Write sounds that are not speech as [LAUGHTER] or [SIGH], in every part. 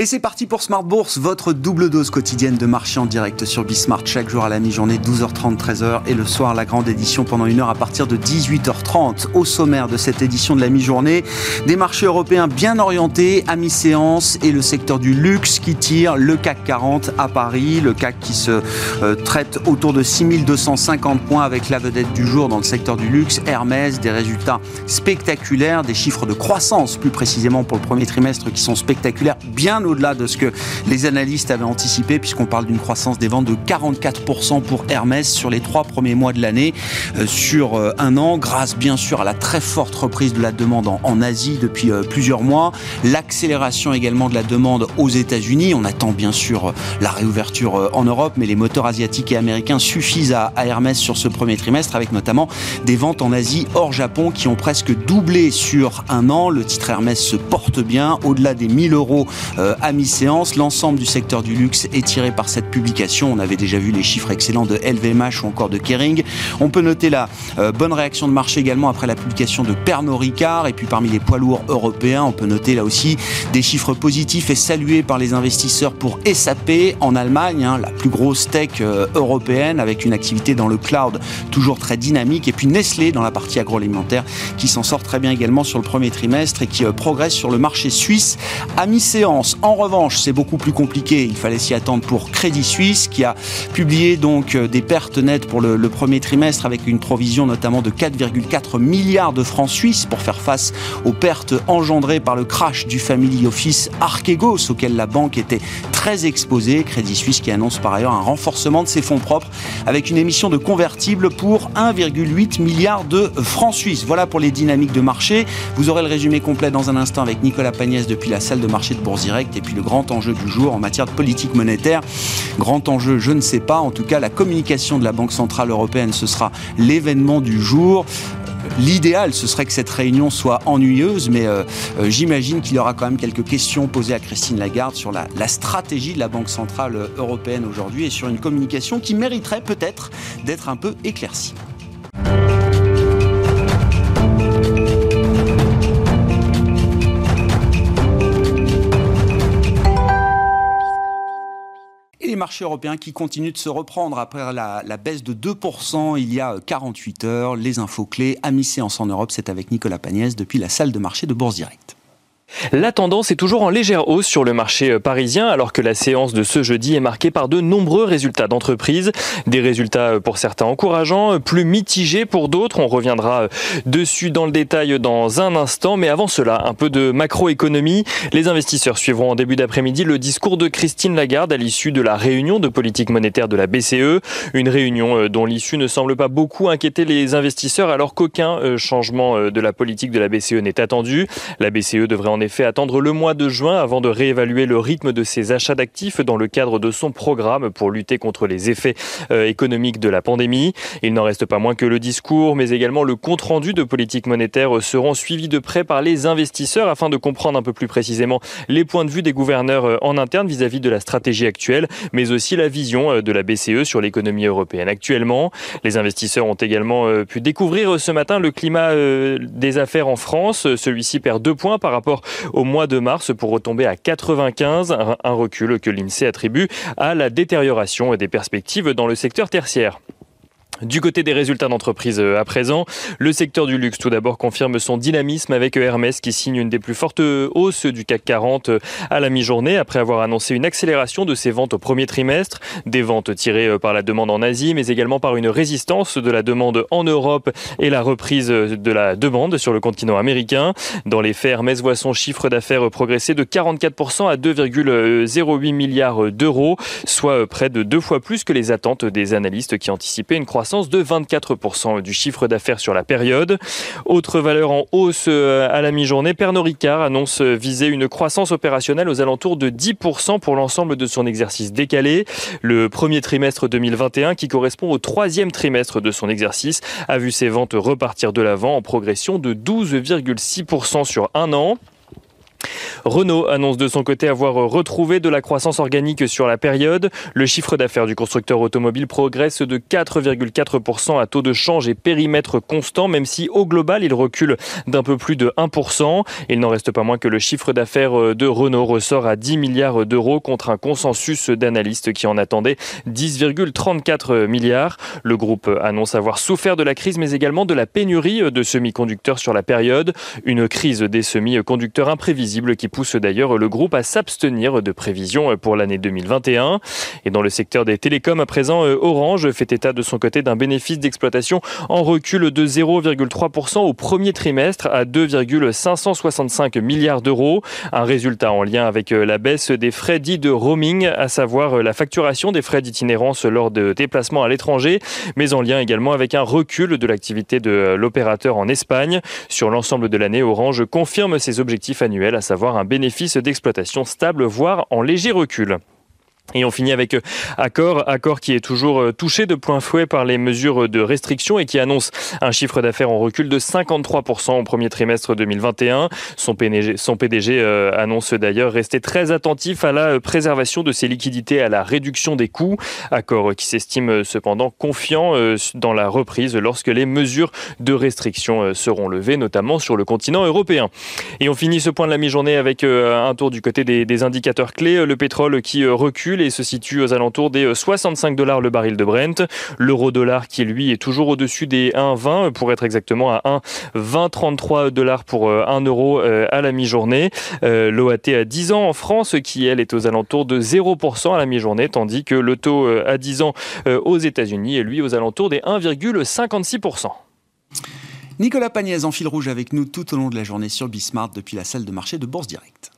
Et c'est parti pour Smart Bourse, votre double dose quotidienne de marché en direct sur Bismart. Chaque jour à la mi-journée, 12h30, 13h et le soir la grande édition pendant une heure à partir de 18h30. Au sommaire de cette édition de la mi-journée, des marchés européens bien orientés à mi-séance et le secteur du luxe qui tire le CAC 40 à Paris, le CAC qui se euh, traite autour de 6250 points avec la vedette du jour dans le secteur du luxe, Hermès, des résultats spectaculaires, des chiffres de croissance plus précisément pour le premier trimestre qui sont spectaculaires, bien au-delà de ce que les analystes avaient anticipé, puisqu'on parle d'une croissance des ventes de 44% pour Hermès sur les trois premiers mois de l'année, euh, sur euh, un an, grâce bien sûr à la très forte reprise de la demande en, Asie depuis euh, plusieurs mois, l'accélération également de la demande aux États-Unis. On attend bien sûr la réouverture en Europe, mais les moteurs asiatiques et américains suffisent à, à Hermès sur ce premier trimestre, avec notamment des ventes en Asie hors Japon qui ont presque doublé sur un an. Le titre Hermès se porte bien, au-delà des 1000 euros à mi-séance. L'ensemble du secteur du luxe est tiré par cette publication. On avait déjà vu les chiffres excellents de LVMH ou encore de Kering. On peut noter la euh, bonne réaction de marché également après la publication de Pernod Ricard. Et puis parmi les poids lourds européens, on peut noter là aussi des chiffres positifs et salués par les investisseurs pour SAP en Allemagne, hein, la plus grosse tech euh, européenne avec une activité dans le cloud toujours très dynamique. Et puis Nestlé dans la partie agroalimentaire qui s'en sort très bien également sur le premier trimestre et qui euh, progresse sur le marché suisse à mi-séance. En revanche, c'est beaucoup plus compliqué. Il fallait s'y attendre pour Crédit Suisse, qui a publié donc euh, des pertes nettes pour le, premier trimestre avec une provision notamment de 4,4 milliards de francs suisses pour faire face aux pertes engendrées par le crash du Family Office Archegos, auquel la banque était très exposée. Crédit Suisse qui annonce par ailleurs un renforcement de ses fonds propres avec une émission de convertibles pour 1,8 milliard de francs suisses. Voilà pour les dynamiques de marché. Vous aurez le résumé complet dans un instant avec Nicolas Pagnès depuis la salle de marché de Bourse Direct et puis le grand enjeu du jour en matière de politique monétaire. Grand enjeu, je ne sais pas. En tout cas, la communication de la Banque Centrale Européenne, ce sera l'événement du jour. L'idéal, ce serait que cette réunion soit ennuyeuse, mais euh, euh, j'imagine qu'il y aura quand même quelques questions posées à Christine Lagarde sur la, la stratégie de la Banque Centrale Européenne aujourd'hui et sur une communication qui mériterait peut-être d'être un peu éclaircie. Les marchés européens qui continuent de se reprendre après la, baisse de 2% il y a 48 heures. Les infos clés à mi-séance en Europe, c'est avec Nicolas Pagnès depuis la salle de marché de Bourse Direct. La tendance est toujours en légère hausse sur le marché euh, parisien alors que la séance de ce jeudi est marquée par de nombreux résultats d'entreprise. Des résultats euh, pour certains encourageants, euh, plus mitigés pour d'autres. On reviendra dessus dans le détail dans un instant. Mais avant cela, un peu de macroéconomie. Les investisseurs suivront en début d'après-midi le discours de Christine Lagarde à l'issue de la réunion de politique monétaire de la BCE. Une réunion dont l'issue ne semble pas beaucoup inquiéter les investisseurs alors qu'aucun changement de la politique de la BCE n'est attendu. La BCE devrait en effet attendre le mois de juin avant de réévaluer le rythme de ses achats d'actifs dans le cadre de son programme pour lutter contre les effets euh, économiques de la pandémie. Il n'en reste pas moins que le discours, mais également le compte-rendu de politique monétaire seront suivis de près par les investisseurs afin de comprendre un peu plus précisément les points de vue des gouverneurs euh, en interne vis-à-vis de la stratégie actuelle, mais aussi la vision euh, de la BCE sur l'économie européenne actuellement. Les investisseurs ont également pu découvrir ce matin le climat des affaires en France. Celui-ci perd deux points par rapport au mois de mars pour retomber à 95, un recul que l'INSEE attribue à la détérioration des perspectives dans le secteur tertiaire. Du côté des résultats d'entreprise euh, à présent, le secteur du luxe tout d'abord confirme son dynamisme avec Hermès qui signe une des plus fortes hausses du CAC 40 euh, à la mi-journée après avoir annoncé une accélération de ses ventes au premier trimestre, des ventes tirées euh, par la demande en Asie mais également par une résistance de la demande en Europe et la reprise de la demande sur le continent américain. Dans les faits, Hermès voit son chiffre d'affaires progresser de 44% à 2,08 milliards d'euros, soit près de deux fois plus que les attentes des analystes qui anticipaient une croissance de 24% du chiffre d'affaires sur la période. Autre valeur en hausse euh, à la mi-journée, Pernod Ricard annonce viser une croissance opérationnelle aux alentours de 10% pour l'ensemble de son exercice décalé. Le premier trimestre 2021, qui correspond au troisième trimestre de son exercice, a vu ses ventes repartir de l'avant en progression de 12,6% sur un an. Renault annonce de son côté avoir retrouvé de la croissance organique sur la période. Le chiffre d'affaires du constructeur automobile progresse de 4,4% à taux de change et périmètre constant, même si au global il recule d'un peu plus de 1%. Il n'en reste pas moins que le chiffre d'affaires de Renault ressort à 10 milliards d'euros contre un consensus d'analystes qui en attendait 10,34 milliards. Le groupe annonce avoir souffert de la crise mais également de la pénurie de semi-conducteurs sur la période. Une crise des semi-conducteurs imprévisible qui pousse d'ailleurs le groupe à s'abstenir de prévisions pour l'année 2021. Et dans le secteur des télécoms, à présent, Orange fait état de son côté d'un bénéfice d'exploitation en recul de 0,3% au premier trimestre à 2,565 milliards d'euros. Un résultat en lien avec la baisse des frais dits de roaming, à savoir la facturation des frais d'itinérance lors de déplacements à l'étranger, mais en lien également avec un recul de l'activité de l'opérateur en Espagne. Sur l'ensemble de l'année, Orange confirme ses objectifs annuels, à savoir un bénéfice d'exploitation stable, voire en léger recul. Et on finit avec euh, Accor, Accor qui est toujours euh, touché de plein fouet par les mesures de restriction et qui annonce un chiffre d'affaires en recul de 53% au premier trimestre 2021. Son PDG, euh, annonce d'ailleurs rester très attentif à la préservation de ses liquidités à la réduction des coûts. Accor qui s'estime cependant confiant dans la reprise lorsque les mesures de restriction seront levées, notamment sur le continent européen. Et on finit ce point de la mi-journée avec un tour du côté des indicateurs clés. Le pétrole qui recule et se situe aux alentours des 65 euh, dollars le baril de Brent. L'euro-dollar qui lui est toujours au-dessus des 1,20 pour être exactement à 1,2033 dollars pour 1 euh, euro euh, à la mi-journée. L'OAT à 10 ans en France qui elle est aux alentours de 0% à la mi-journée tandis que le taux à 10 ans aux États-Unis est lui aux alentours des 1,56%. Nicolas Pagnès en fil rouge avec nous tout au long de la journée sur Bismart depuis la salle de marché de Bourse Direct.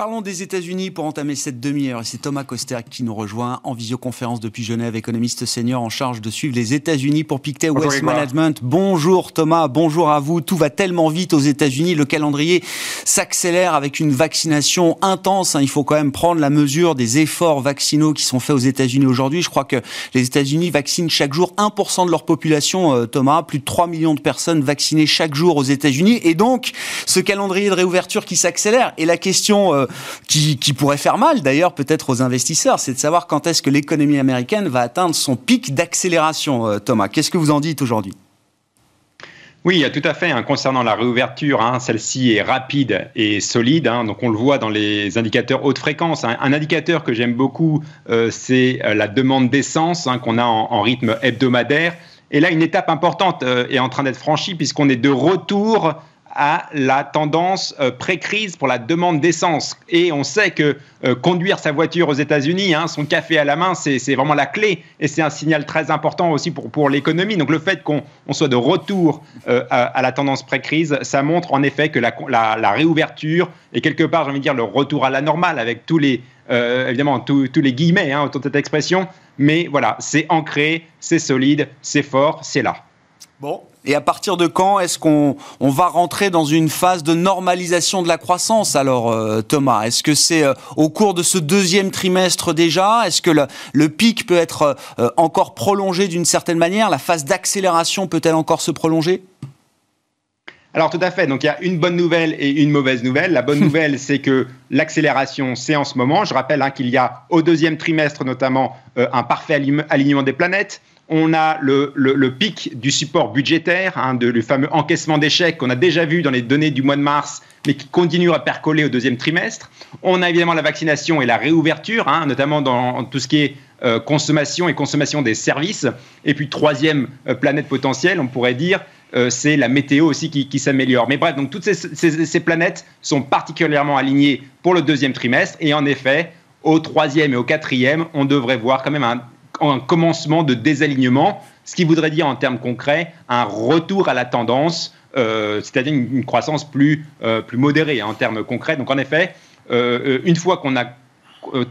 Parlons des États-Unis pour entamer cette demi-heure. C'est Thomas Coster qui nous rejoint en visioconférence depuis Genève, économiste senior en charge de suivre les États-Unis pour Pictet West Management. Bonjour Thomas, bonjour à vous. Tout va tellement vite aux États-Unis. Le calendrier s'accélère avec une vaccination intense. Hein. Il faut quand même prendre la mesure des efforts vaccinaux qui sont faits aux États-Unis aujourd'hui. Je crois que les États-Unis vaccinent chaque jour 1% de leur population, euh, Thomas. Plus de 3 millions de personnes vaccinées chaque jour aux États-Unis. Et donc, ce calendrier de réouverture qui s'accélère. Et la question qui, pourrait faire mal d'ailleurs peut-être aux investisseurs, c'est de savoir quand est-ce que l'économie américaine va atteindre son pic d'accélération. Euh, Thomas, qu'est-ce que vous en dites aujourd'hui? Oui, tout à fait. Hein. concernant la réouverture, hein, celle-ci est rapide et solide. Hein. donc on le voit dans les indicateurs haute fréquence. Un indicateur que j'aime beaucoup, euh, c'est euh, la demande d'essence qu'on a en, rythme hebdomadaire. Et là, une étape importante est en train d'être franchie puisqu'on est de retour à la tendance euh, pré-crise pour la demande d'essence. Et on sait que euh, conduire sa voiture aux États-Unis, hein, son café à la main, c'est vraiment la clé. Et c'est un signal très important aussi pour, pour l'économie. Donc le fait qu'on soit de retour euh, à, la tendance pré-crise, ça montre en effet que la, la, réouverture est quelque part, j'ai envie de dire, le retour à la normale avec tous les, évidemment, tous, tous les guillemets hein, autour de cette expression. Mais voilà, c'est ancré, c'est solide, c'est fort, c'est là. Bon, et à partir de quand est-ce qu'on on va rentrer dans une phase de normalisation de la croissance alors euh, Thomas? Est-ce que c'est euh, au cours de ce deuxième trimestre déjà? Est-ce que le, le, pic peut être euh, encore prolongé d'une certaine manière? La phase d'accélération peut-elle encore se prolonger? Alors tout à fait, donc il y a une bonne nouvelle et une mauvaise nouvelle. La bonne [LAUGHS] nouvelle, c'est que l'accélération, c'est en ce moment. Je rappelle hein, qu'il y a au deuxième trimestre notamment un parfait alignement des planètes on a le, pic du support budgétaire, hein, le fameux encaissement d'échecs qu'on a déjà vu dans les données du mois de mars, mais qui continue à percoler au deuxième trimestre. On a évidemment la vaccination et la réouverture, hein, notamment dans tout ce qui est euh, consommation et consommation des services. Et puis troisième euh, planète potentielle, on pourrait dire, euh, c'est la météo aussi qui, s'améliore. Mais bref, donc toutes ces, planètes sont particulièrement alignées pour le deuxième trimestre. Et en effet, au troisième et au quatrième, on devrait voir quand même un un commencement de désalignement, ce qui voudrait dire en termes concrets un retour à la tendance, euh, c'est-à-dire une, croissance plus, euh, plus modérée hein, en termes concrets. Donc en effet, euh, une fois qu'on a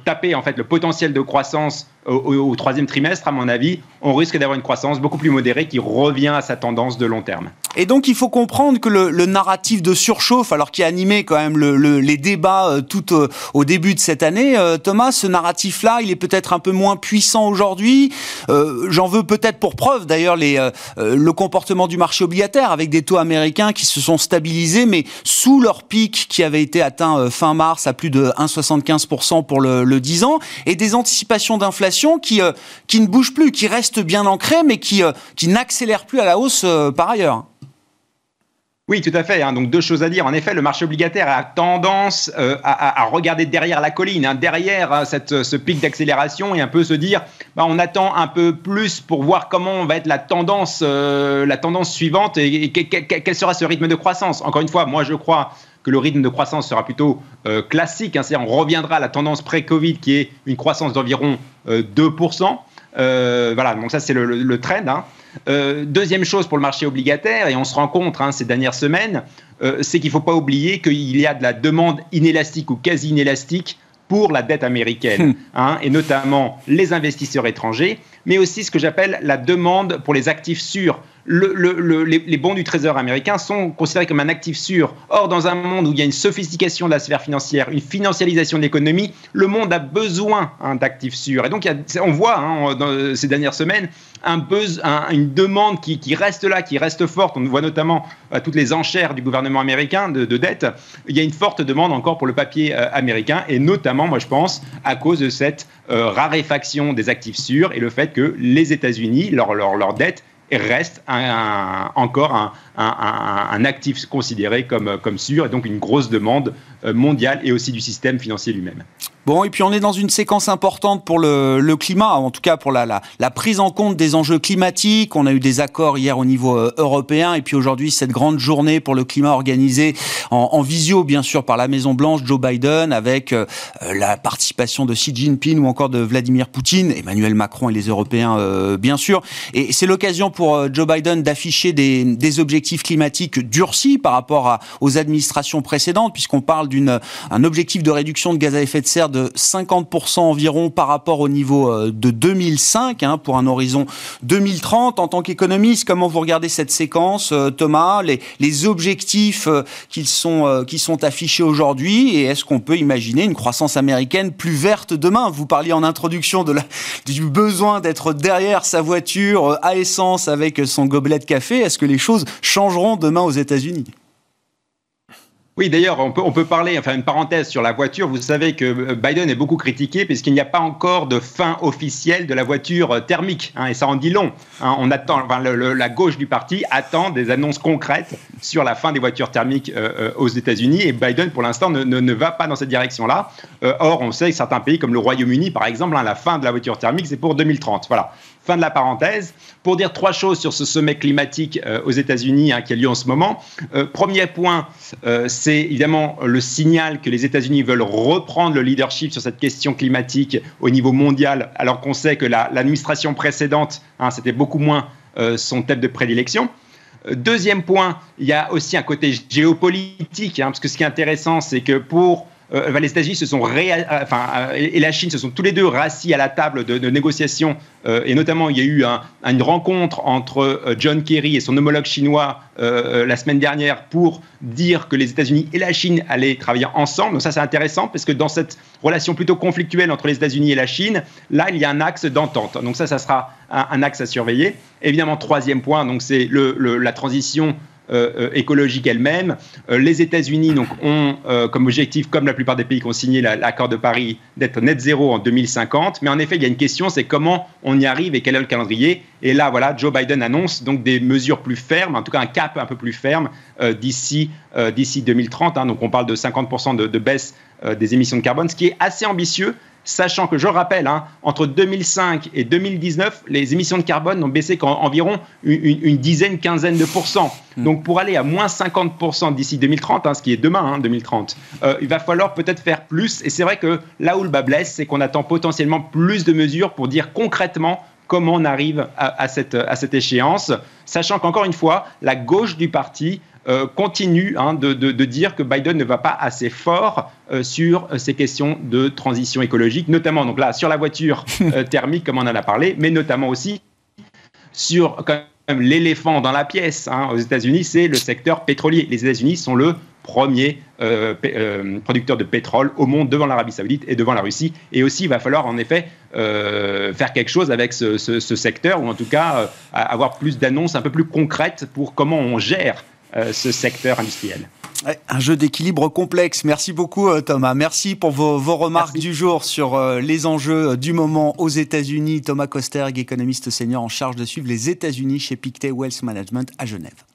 taper en fait le potentiel de croissance au, troisième trimestre, à mon avis, on risque d'avoir une croissance beaucoup plus modérée qui revient à sa tendance de long terme. Et donc il faut comprendre que le, narratif de surchauffe, alors qui a animé quand même les débats euh, tout euh, au début de cette année, euh, Thomas, ce narratif-là, il est peut-être un peu moins puissant aujourd'hui. J'en veux peut-être pour preuve d'ailleurs le comportement du marché obligataire avec des taux américains qui se sont stabilisés, mais sous leur pic qui avait été atteint fin mars à plus de 1,75% pour le, le 10 ans, et des anticipations d'inflation qui, euh, qui ne bouge plus, qui reste bien ancrée, mais qui, euh, qui n'accélère plus à la hausse euh, par ailleurs. Oui, tout à fait. Hein. Donc deux choses à dire. En effet, le marché obligataire a tendance à, regarder derrière la colline, hein, derrière ce pic d'accélération et un peu se dire, bah, on attend un peu plus pour voir comment va être la tendance, la tendance suivante et, quel sera ce rythme de croissance. Encore une fois, moi je crois que le rythme de croissance sera plutôt euh, classique. Hein, c'est-à-dire on reviendra à la tendance pré-Covid qui est une croissance d'environ 2%. Euh, euh, voilà, donc ça c'est le, trend. Hein. deuxième chose pour le marché obligataire, et on se rend compte hein, ces dernières semaines, c'est qu'il ne faut pas oublier qu'il y a de la demande inélastique ou quasi inélastique pour la dette américaine, hmm. et notamment les investisseurs étrangers, mais aussi ce que j'appelle la demande pour les actifs sûrs les, bons du Trésor américain sont considérés comme un actif sûr. Or, dans un monde où il y a une sophistication de la sphère financière, une financialisation de l'économie, le monde a besoin hein, d'actifs sûrs. Et donc, on voit hein, dans ces dernières semaines un une demande qui, reste là, qui reste forte. On voit notamment à toutes les enchères du gouvernement américain de, dette. Il y a une forte demande encore pour le papier euh, américain, et notamment, moi je pense, à cause de cette euh, raréfaction des actifs sûrs et le fait que les États-Unis, leur dette, reste encore un, actif considéré comme, comme sûr et donc une grosse demande euh, mondiale et aussi du système financier lui-même. Bon, et puis on est dans une séquence importante pour le, le climat, en tout cas pour la, la, la, prise en compte des enjeux climatiques. On a eu des accords hier au niveau euh, européen, et puis aujourd'hui cette grande journée pour le climat organisée en, en, visio, bien sûr, par la Maison Blanche, Joe Biden, avec euh, la participation de Xi Jinping ou encore de Vladimir Poutine, Emmanuel Macron et les Européens, bien sûr. Et c'est l'occasion pour Joe Biden d'afficher des, des objectifs climatique durci par rapport à, aux administrations précédentes, puisqu'on parle d'un objectif de réduction de gaz à effet de serre de 50% environ par rapport au niveau euh, de 2005, hein, pour un horizon 2030. En tant qu'économiste, comment vous regardez cette séquence, euh, Thomas, les, objectifs euh, qui, sont, qui sont affichés aujourd'hui, et est-ce qu'on peut imaginer une croissance américaine plus verte demain? Vous parliez en introduction de du besoin d'être derrière sa voiture à essence avec son gobelet de café. Est-ce que les choses changeront demain aux États-Unis? Oui, d'ailleurs, on peut, on peut parler, enfin une parenthèse sur la voiture. Vous savez que euh, Biden est beaucoup critiqué puisqu'il n'y a pas encore de fin officielle de la voiture euh, thermique. Hein, et ça en dit long. Hein. on attend, enfin, la gauche du parti attend des annonces concrètes sur la fin des voitures thermiques euh, aux États-Unis. Et Biden, pour l'instant, ne, ne, va pas dans cette direction-là. or, on sait que certains pays, comme le Royaume-Uni, par exemple, hein, la fin de la voiture thermique, c'est pour 2030. Voilà. Fin de la parenthèse. Pour dire trois choses sur ce sommet climatique euh, aux États-Unis hein, qui a lieu en ce moment. Euh, premier point, euh, c'est évidemment le signal que les États-Unis veulent reprendre le leadership sur cette question climatique au niveau mondial, alors qu'on sait que l'administration précédente, hein, c'était beaucoup moins son thème de prédilection. Deuxième point, il y a aussi un côté géopolitique, hein, parce que ce qui est intéressant, c'est que pour euh, les États-Unis euh, euh, et la Chine se sont tous les deux rassis à la table de, de négociations, et notamment il y a eu une rencontre entre John Kerry et son homologue chinois la semaine dernière pour dire que les États-Unis et la Chine allaient travailler ensemble. Donc ça c'est intéressant parce que dans cette relation plutôt conflictuelle entre les États-Unis et la Chine, là il y a un axe d'entente. Donc ça, ça sera un, axe à surveiller. Évidemment, troisième point, donc c'est la transition écologique elle-même. Euh, les États-Unis donc, ont comme objectif, comme la plupart des pays qui ont signé l'accord de Paris, d'être net zéro en 2050. Mais en effet, il y a une question, c'est comment on y arrive et quel est le calendrier. Et là, voilà, Joe Biden annonce donc des mesures plus fermes, en tout cas un cap un peu plus ferme d'ici d'ici 2030. Hein. donc on parle de 50% de, de baisse des émissions de carbone, ce qui est assez ambitieux sachant que, je rappelle, hein, entre 2005 et 2019, les émissions de carbone n'ont baissé qu'environ une, une, dizaine, quinzaine de pourcents. Hmm. Donc pour aller à moins 50% d'ici 2030, hein, ce qui est demain, 2030, hein, euh, il va falloir peut-être faire plus. Et c'est vrai que là où le bas blesse, c'est qu'on attend potentiellement plus de mesures pour dire concrètement comment on arrive à, cette, à cette échéance, sachant qu'encore une fois, la gauche du parti continue hein, de, dire que Biden ne va pas assez fort sur ces questions de transition écologique, notamment donc là sur la voiture [LAUGHS] thermique, comme on en a parlé, mais notamment aussi sur l'éléphant dans la pièce hein, aux États-Unis, c'est le secteur pétrolier. Les États-Unis sont le premier euh, euh, producteur de pétrole au monde devant l'Arabie saoudite et devant la Russie. Et aussi, il va falloir en effet euh, faire quelque chose avec ce, secteur, ou en tout cas avoir plus d'annonces un peu plus concrètes pour comment on gère ce secteur industriel. Un jeu d'équilibre complexe. Merci beaucoup Thomas. Merci pour vos, remarques du jour sur les enjeux du moment aux États-Unis. Thomas Kosterg, économiste senior en charge de suivre les États-Unis chez Pictet Wealth Management à Genève.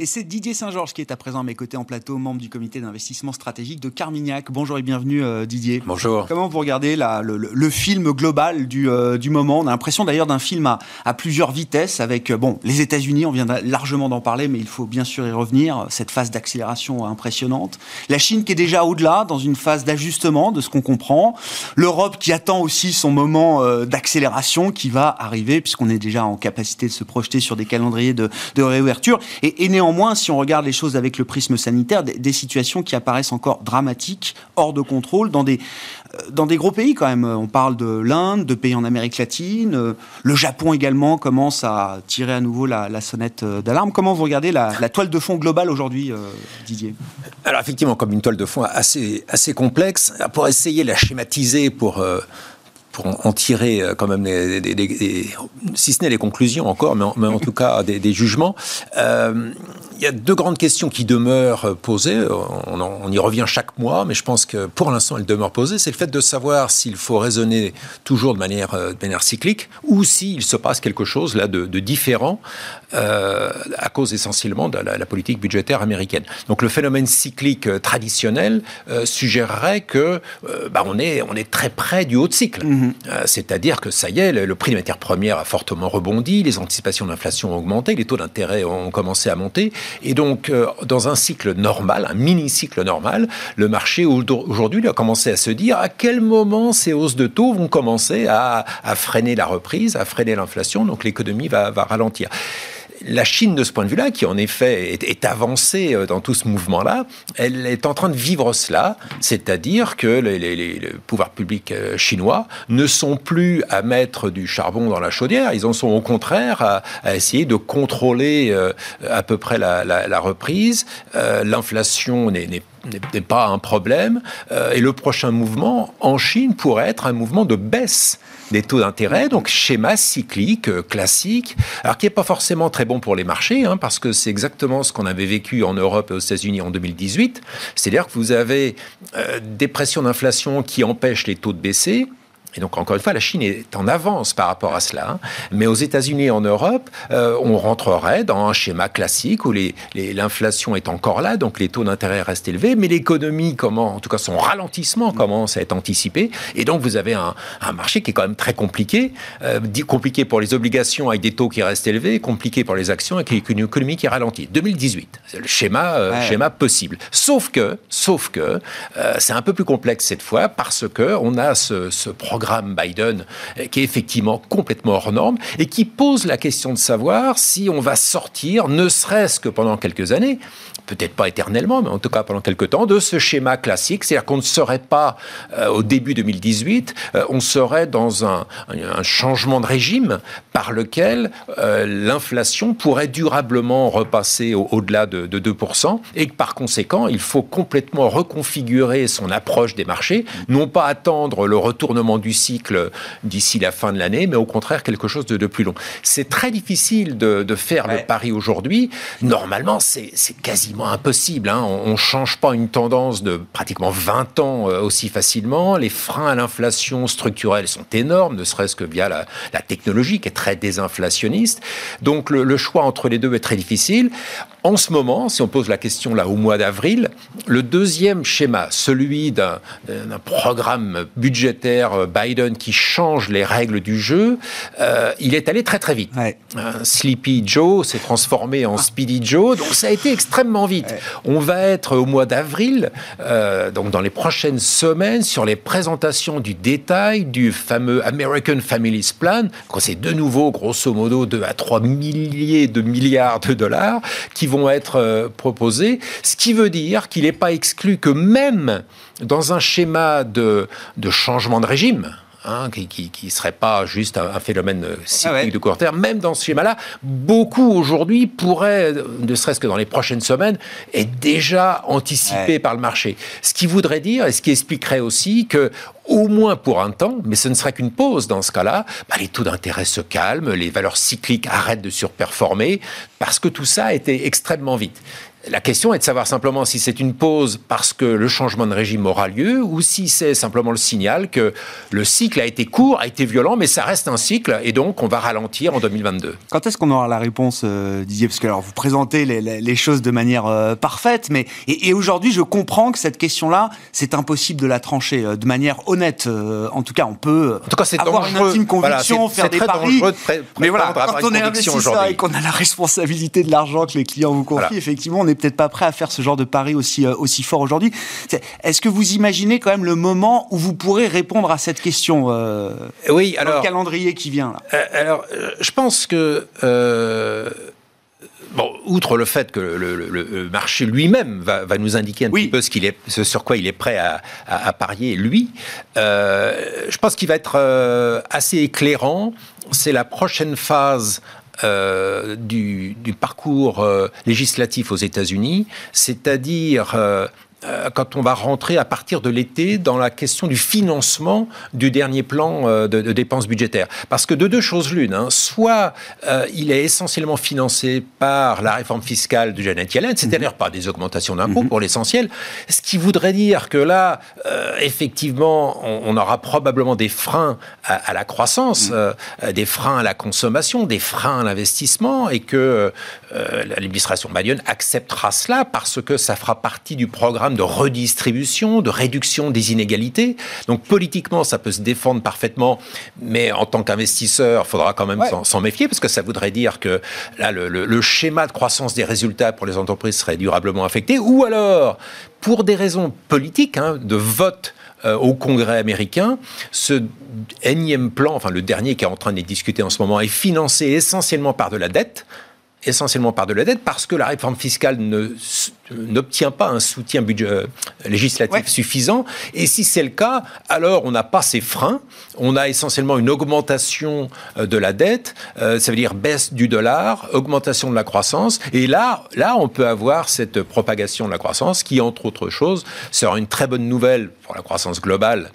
Et c'est Didier Saint-Georges qui est à présent à mes côtés en plateau, membre du comité d'investissement stratégique de Carmignac. Bonjour et bienvenue euh, Didier. Bonjour. Comment vous regardez le, film global du, euh, du moment? On a l'impression d'ailleurs d'un film à, à, plusieurs vitesses avec, euh, bon, les États-Unis, on vient largement d'en parler, mais il faut bien sûr y revenir, cette phase d'accélération impressionnante. La Chine qui est déjà au-delà, dans une phase d'ajustement de ce qu'on comprend. L'Europe qui attend aussi son moment d'accélération qui va arriver, puisqu'on est déjà en capacité de se projeter sur des calendriers de, de réouverture. Et, et néanmoins, néanmoins, si on regarde les choses avec le prisme sanitaire, des, situations qui apparaissent encore dramatiques, hors de contrôle, dans des, euh, dans des gros pays quand même. On parle de l'Inde, de pays en Amérique latine. Euh, le Japon également commence à tirer à nouveau la, sonnette euh, d'alarme. Comment vous regardez la, toile de fond globale aujourd'hui, Didier? Alors effectivement, comme une toile de fond assez, assez complexe, pour essayer de la schématiser pour pour en tirer euh, quand même, si ce n'est les conclusions encore, mais en, tout cas des, jugements. Euh, il y a deux grandes questions qui demeurent posées. On, y revient chaque mois, mais je pense que pour l'instant, elles demeurent posées. C'est le fait de savoir s'il faut raisonner toujours de manière, euh, de cyclique ou s'il se passe quelque chose là de, différent à cause essentiellement de la, politique budgétaire américaine. Donc le phénomène cyclique traditionnel suggérerait que bah, on, est, on est très près du haut de cycle. Mm-hmm. Euh, c'est-à-dire que ça y est, le prix des matières premières a fortement rebondi, les anticipations d'inflation ont augmenté, les taux d'intérêt ont commencé à monter. Et donc, euh, dans un cycle normal, un mini-cycle normal, le marché aujourd'hui a commencé à se dire à quel moment ces hausses de taux vont commencer à, freiner la reprise, à freiner l'inflation, donc l'économie va ralentir la Chine, de ce point de vue-là, qui en effet est, avancée euh, dans tout ce mouvement-là, elle est en train de vivre cela, c'est-à-dire que les, pouvoirs publics euh, chinois ne sont plus à mettre du charbon dans la chaudière, ils en sont au contraire à, essayer de contrôler euh, à peu près la, reprise. L'inflation n'est pas un problème. et le prochain mouvement en Chine pourrait être un mouvement de baisse des taux d'intérêt, donc schéma cyclique euh, classique, alors qui n'est pas forcément très bon pour les marchés, hein, parce que c'est exactement ce qu'on avait vécu en Europe et aux États-Unis en 2018. C'est-à-dire que vous avez euh, des pressions d'inflation qui empêchent les taux de baisser, et donc, encore une fois, la Chine est en avance par rapport à cela. Hein. Mais aux États-Unis et en Europe, euh, on rentrerait dans un schéma classique où l'inflation est encore là, donc les taux d'intérêt restent élevés, mais l'économie, comment, en tout cas son ralentissement commence à être anticipé. Et donc, vous avez un, marché qui est quand même très compliqué, euh, compliqué pour les obligations avec des taux qui restent élevés, compliqué pour les actions avec une économie qui ralentit. 2018, c'est le schéma, euh, schéma possible. Sauf que, sauf que, c'est un peu plus complexe cette fois parce que on a ce, ce programme programme Biden qui est effectivement complètement hors norme et qui pose la question de savoir si on va sortir, ne serait-ce que pendant quelques années, peut-être pas éternellement, mais en tout cas pendant quelques temps, de ce schéma classique. C'est-à-dire qu'on ne serait pas euh, au début 2018, euh, on serait dans un, changement de régime par lequel euh, l'inflation pourrait durablement repasser au-delà de, de, 2%, et que par conséquent, il faut complètement reconfigurer son approche des marchés, non pas attendre le retournement du cycle d'ici la fin de l'année, mais au contraire quelque chose de, plus long. C'est très difficile de, faire le pari aujourd'hui. Normalement, c'est quasiment impossible. Hein. On ne change pas une tendance de pratiquement 20 ans euh, aussi facilement. Les freins à l'inflation structurelle sont énormes, ne serait-ce que via la, technologie qui est très désinflationniste. Donc le, choix entre les deux est très difficile. En ce moment, si on pose la question là au mois d'avril, le deuxième schéma, celui d'un programme budgétaire euh, Biden qui change les règles du jeu, il est allé très très vite. Sleepy Joe s'est transformé en Speedy Joe, donc ça a été extrêmement vite. On va être au mois d'avril, donc dans les prochaines semaines, sur les présentations du détail du fameux American Families Plan. C'est de nouveau, grosso modo, 2 à 3 milliers de milliards de dollars qui vont être proposés, ce qui veut dire qu'il n'est pas exclu que même dans un schéma de, de changement de régime, Hein, qui ne serait pas juste un, phénomène ah cyclique de court terme. Même dans ce schéma-là, beaucoup aujourd'hui pourraient, ne serait-ce que dans les prochaines semaines, être déjà anticipés par le marché. Ce qui voudrait dire, et ce qui expliquerait aussi que au moins pour un temps, mais ce ne serait qu'une pause dans ce cas-là, bah, les taux d'intérêt se calment, les valeurs cycliques arrêtent de surperformer, parce que tout ça a été extrêmement vite. La question est de savoir simplement si c'est une pause parce que le changement de régime aura lieu ou si c'est simplement le signal que le cycle a été court, a été violent, mais ça reste un cycle et donc on va ralentir en 2022. Quand est-ce qu'on aura la réponse, euh, Didier? Parce que alors, vous présentez les, choses de manière euh, parfaite, mais et, aujourd'hui je comprends que cette question-là, c'est impossible de la trancher euh, de manière honnête. en tout cas, on peut en tout cas, avoir une intime conviction, faire des paris. mais voilà, quand on est investisseur et qu'on a la responsabilité de l'argent que les clients vous confient, effectivement, n'est peut-être pas prêt à faire ce genre de pari aussi, euh, aussi fort aujourd'hui. Est-ce que vous imaginez quand même le moment où vous pourrez répondre à cette question euh, Oui, alors. le calendrier qui vient là? Euh, alors, je pense que. Bon, outre le fait que le, marché lui-même va, nous indiquer un petit peu ce, qu'il est, ce sur quoi il est prêt à, à, parier, lui, je pense qu'il va être assez éclairant. C'est la prochaine phase euh, du, parcours euh, législatif aux États-Unis, c'est-à-dire euh, quand on va rentrer à partir de l'été dans la question du financement du dernier plan euh, de, dépenses budgétaires. Parce que de deux choses l'une, hein, soit euh, il est essentiellement financé par la réforme fiscale de Janet Yellen, c'est-à-dire mhm. par des augmentations d'impôts mhm. pour l'essentiel, ce qui voudrait dire que là, effectivement, on, aura probablement des freins à, la croissance, mhm. des freins à la consommation, des freins à l'investissement, et que l'administration Biden acceptera cela parce que ça fera partie du programme de redistribution, de réduction des inégalités. Donc politiquement, ça peut se défendre parfaitement, mais en tant qu'investisseur, il faudra quand même s'en méfier, parce que ça voudrait dire que là, le, schéma de croissance des résultats pour les entreprises serait durablement affecté, ou alors, pour des raisons politiques, hein, de vote euh, au Congrès américain. Ce énième plan, enfin le dernier qui est en train d'être discuté en ce moment, est financé essentiellement par de la dette essentiellement par de la dette, parce que la réforme fiscale n'obtient pas un soutien budget, euh, législatif suffisant. Et si c'est le cas, alors on n'a pas ces freins. On a essentiellement une augmentation euh, de la dette, euh, ça veut dire baisse du dollar, augmentation de la croissance. Et là, là, on peut avoir cette propagation de la croissance qui, entre autres choses, sera une très bonne nouvelle pour la croissance globale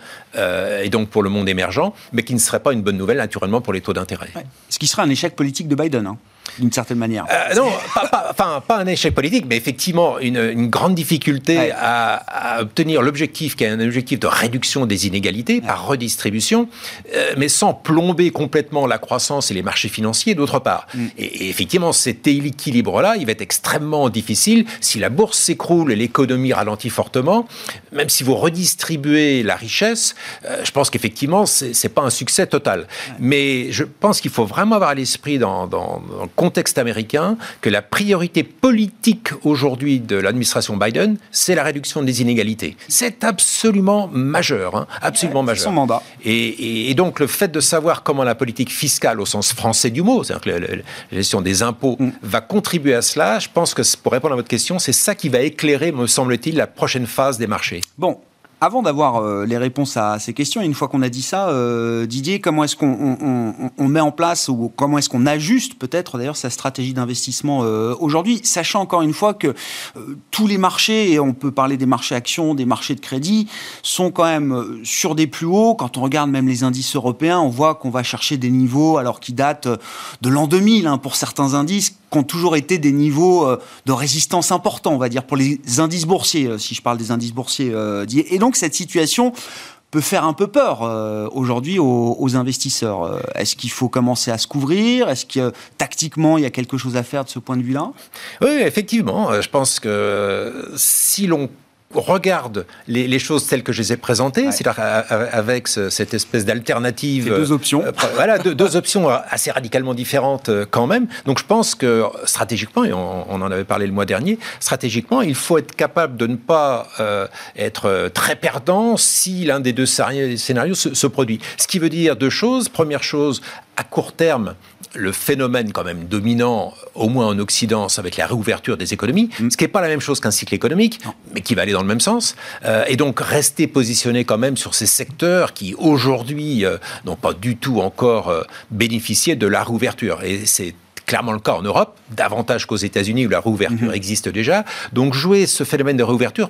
et donc pour le monde émergent, mais qui ne serait pas une bonne nouvelle naturellement pour les taux d'intérêt. Ce qui sera un échec politique de Biden. Hein d'une certaine manière. Euh, non, pas, enfin, pas un échec politique, mais effectivement une, grande difficulté à, obtenir l'objectif qui est un objectif de réduction des inégalités par redistribution, euh, mais sans plomber complètement la croissance et les marchés financiers d'autre part. Mm. Et, effectivement, cet équilibre-là, il va être extrêmement difficile si la bourse s'écroule et l'économie ralentit fortement. Même si vous redistribuez la richesse, euh, je pense qu'effectivement, c'est pas un succès total. Mais je pense qu'il faut vraiment avoir à l'esprit dans, dans, dans contexte américain que la priorité politique aujourd'hui de l'administration Biden, c'est la réduction des inégalités. C'est absolument majeur, hein, absolument majeur. Son mandat. Et, donc le fait de savoir comment la politique fiscale, au sens français du mot, c'est-à-dire que la, gestion des impôts, mm. va contribuer à cela, je pense que pour répondre à votre question, c'est ça qui va éclairer, me semble-t-il, la prochaine phase des marchés. Bon, avant d'avoir euh, les réponses à ces questions, une fois qu'on a dit ça, euh, Didier, comment est-ce qu'on met en place ou comment est-ce qu'on ajuste peut-être d'ailleurs sa stratégie d'investissement euh, aujourd'hui, sachant encore une fois que tous les marchés, et on peut parler des marchés actions, des marchés de crédit, sont quand même sur des plus hauts. Quand on regarde même les indices européens, on voit qu'on va chercher des niveaux alors qui datent de l'an 2000 hein, pour certains indices qui ont toujours été des niveaux de résistance importants, on va dire, pour les indices boursiers, si je parle des indices boursiers. Et donc, cette situation peut faire un peu peur euh, aujourd'hui aux, investisseurs. Euh, est-ce qu'il faut commencer à se couvrir? Est-ce que tactiquement, il y a quelque chose à faire de ce point de vue-là? Oui, effectivement. Euh, je pense que si l'on regarde les, choses telles que je les ai présentées, c'est-à-dire avec cette espèce d'alternative. Deux options. [LAUGHS] voilà, deux, options assez radicalement différentes quand même. Donc je pense que stratégiquement, et on, en avait parlé le mois dernier, stratégiquement, il faut être capable de ne pas être très perdant si l'un des deux scénarios se, se produit. Ce qui veut dire deux choses. Première chose, à court terme, le phénomène quand même dominant, au moins en Occident, ça va être la réouverture des économies, mm. ce qui n'est pas la même chose qu'un cycle économique, mais qui va aller dans le même sens. Euh, et donc rester positionné quand même sur ces secteurs qui aujourd'hui euh, n'ont pas du tout encore euh, bénéficié de la réouverture. Et c'est clairement le cas en Europe, davantage qu'aux États-Unis où la réouverture mm-hmm. existe déjà. Donc jouer ce phénomène de réouverture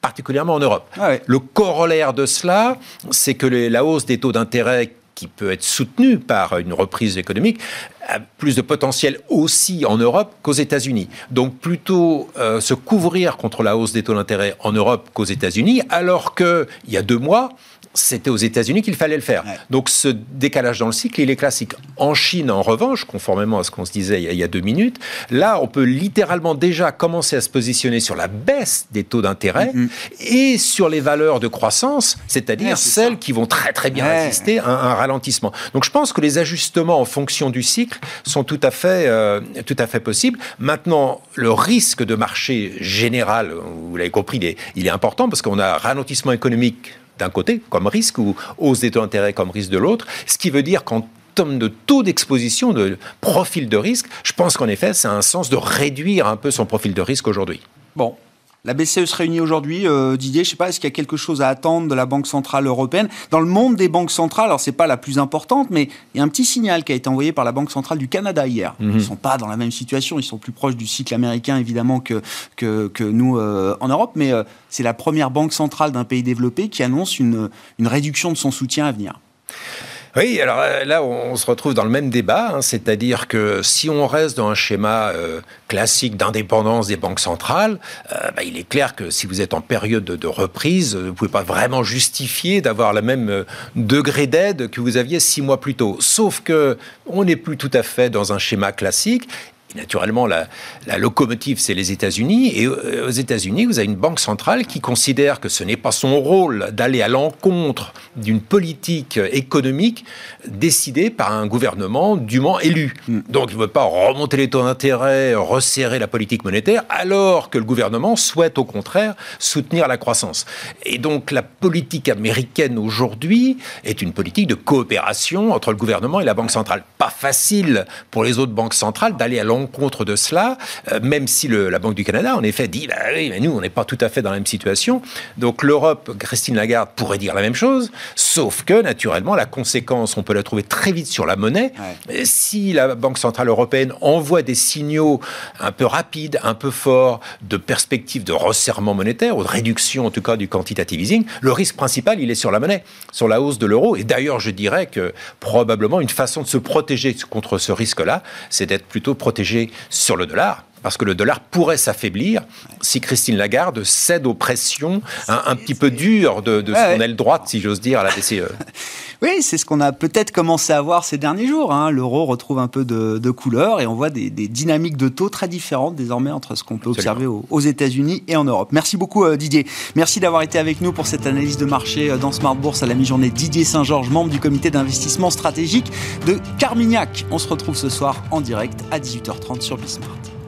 particulièrement en Europe. Ah le corollaire de cela, c'est que la hausse des taux d'intérêt qui peut être soutenu par une reprise économique, a plus de potentiel aussi en Europe qu'aux États-Unis. Donc plutôt euh, se couvrir contre la hausse des taux d'intérêt en Europe qu'aux États-Unis, alors qu'il y a deux mois, c'était aux États-Unis qu'il fallait le faire. Donc ce décalage dans le cycle, il est classique. En Chine, en revanche, conformément à ce qu'on se disait il y, a, deux minutes, là, on peut littéralement déjà commencer à se positionner sur la baisse des taux d'intérêt mm-hmm. et sur les valeurs de croissance, c'est-à-dire celles qui vont très très bien résister à un, ralentissement. Donc je pense que les ajustements en fonction du cycle sont tout à fait, euh, tout à fait possibles. Maintenant, le risque de marché général, vous l'avez compris, il est important parce qu'on a ralentissement économique d'un côté comme risque ou hausse des taux d'intérêt comme risque de l'autre, ce qui veut dire qu'en termes de taux d'exposition, de profil de risque, je pense qu'en effet, c'est un sens de réduire un peu son profil de risque aujourd'hui. Bon, la BCE se réunit aujourd'hui. Euh, Didier, je ne sais pas, est-ce qu'il y a quelque chose à attendre de la Banque Centrale Européenne? Dans le monde des banques centrales, alors ce n'est pas la plus importante, mais il y a un petit signal qui a été envoyé par la Banque Centrale du Canada hier. Mhm. Ils ne sont pas dans la même situation, ils sont plus proches du cycle américain évidemment que, que, nous euh, en Europe, mais euh, c'est la première banque centrale d'un pays développé qui annonce une, une réduction de son soutien à venir. Oui, alors euh, là, on se retrouve dans le même débat, hein, c'est-à-dire que si on reste dans un schéma euh, classique d'indépendance des banques centrales, euh, bah, il est clair que si vous êtes en période de, reprise, vous ne pouvez pas vraiment justifier d'avoir le même degré d'aide que vous aviez six mois plus tôt. Sauf que on n'est plus tout à fait dans un schéma classique naturellement, la, locomotive, c'est les États-Unis. Et euh, aux États-Unis, vous avez une banque centrale qui considère que ce n'est pas son rôle d'aller à l'encontre d'une politique économique décidée par un gouvernement dûment élu. Mm. Donc, il ne veut pas remonter les taux d'intérêt, resserrer la politique monétaire, alors que le gouvernement souhaite au contraire soutenir la croissance. Et donc, la politique américaine aujourd'hui est une politique de coopération entre le gouvernement et la banque centrale. Pas facile pour les autres banques centrales d'aller à l'encontre l'encontre de cela, euh, même si la Banque du Canada, en effet, dit bah oui, mais nous, on n'est pas tout à fait dans la même situation. Donc l'Europe, Christine Lagarde pourrait dire la même chose, sauf que, naturellement, la conséquence, on peut la trouver très vite sur la monnaie. Si la Banque Centrale Européenne envoie des signaux un peu rapides, un peu forts, de perspective de resserrement monétaire, ou de réduction, en tout cas, du quantitative easing, le risque principal, il est sur la monnaie, sur la hausse de l'euro. Et d'ailleurs, je dirais que probablement une façon de se protéger contre ce risque-là, c'est d'être plutôt protégé sur le dollar parce que le dollar pourrait s'affaiblir si Christine Lagarde cède aux pressions un, petit peu dures de, son aile droite, si j'ose dire, à la BCE. [LAUGHS] oui, c'est ce qu'on a peut-être commencé à voir ces derniers jours. Hein. L'euro retrouve un peu de, couleur et on voit des, dynamiques de taux très différentes désormais entre ce qu'on peut observer aux, États-Unis et en Europe. Merci beaucoup euh, Didier. Merci d'avoir été avec nous pour cette analyse de marché euh, dans Smart Bourse à la mi-journée. Didier Saint-Georges, membre du comité d'investissement stratégique de Carmignac. On se retrouve ce soir en direct à 18h30 sur Bismart.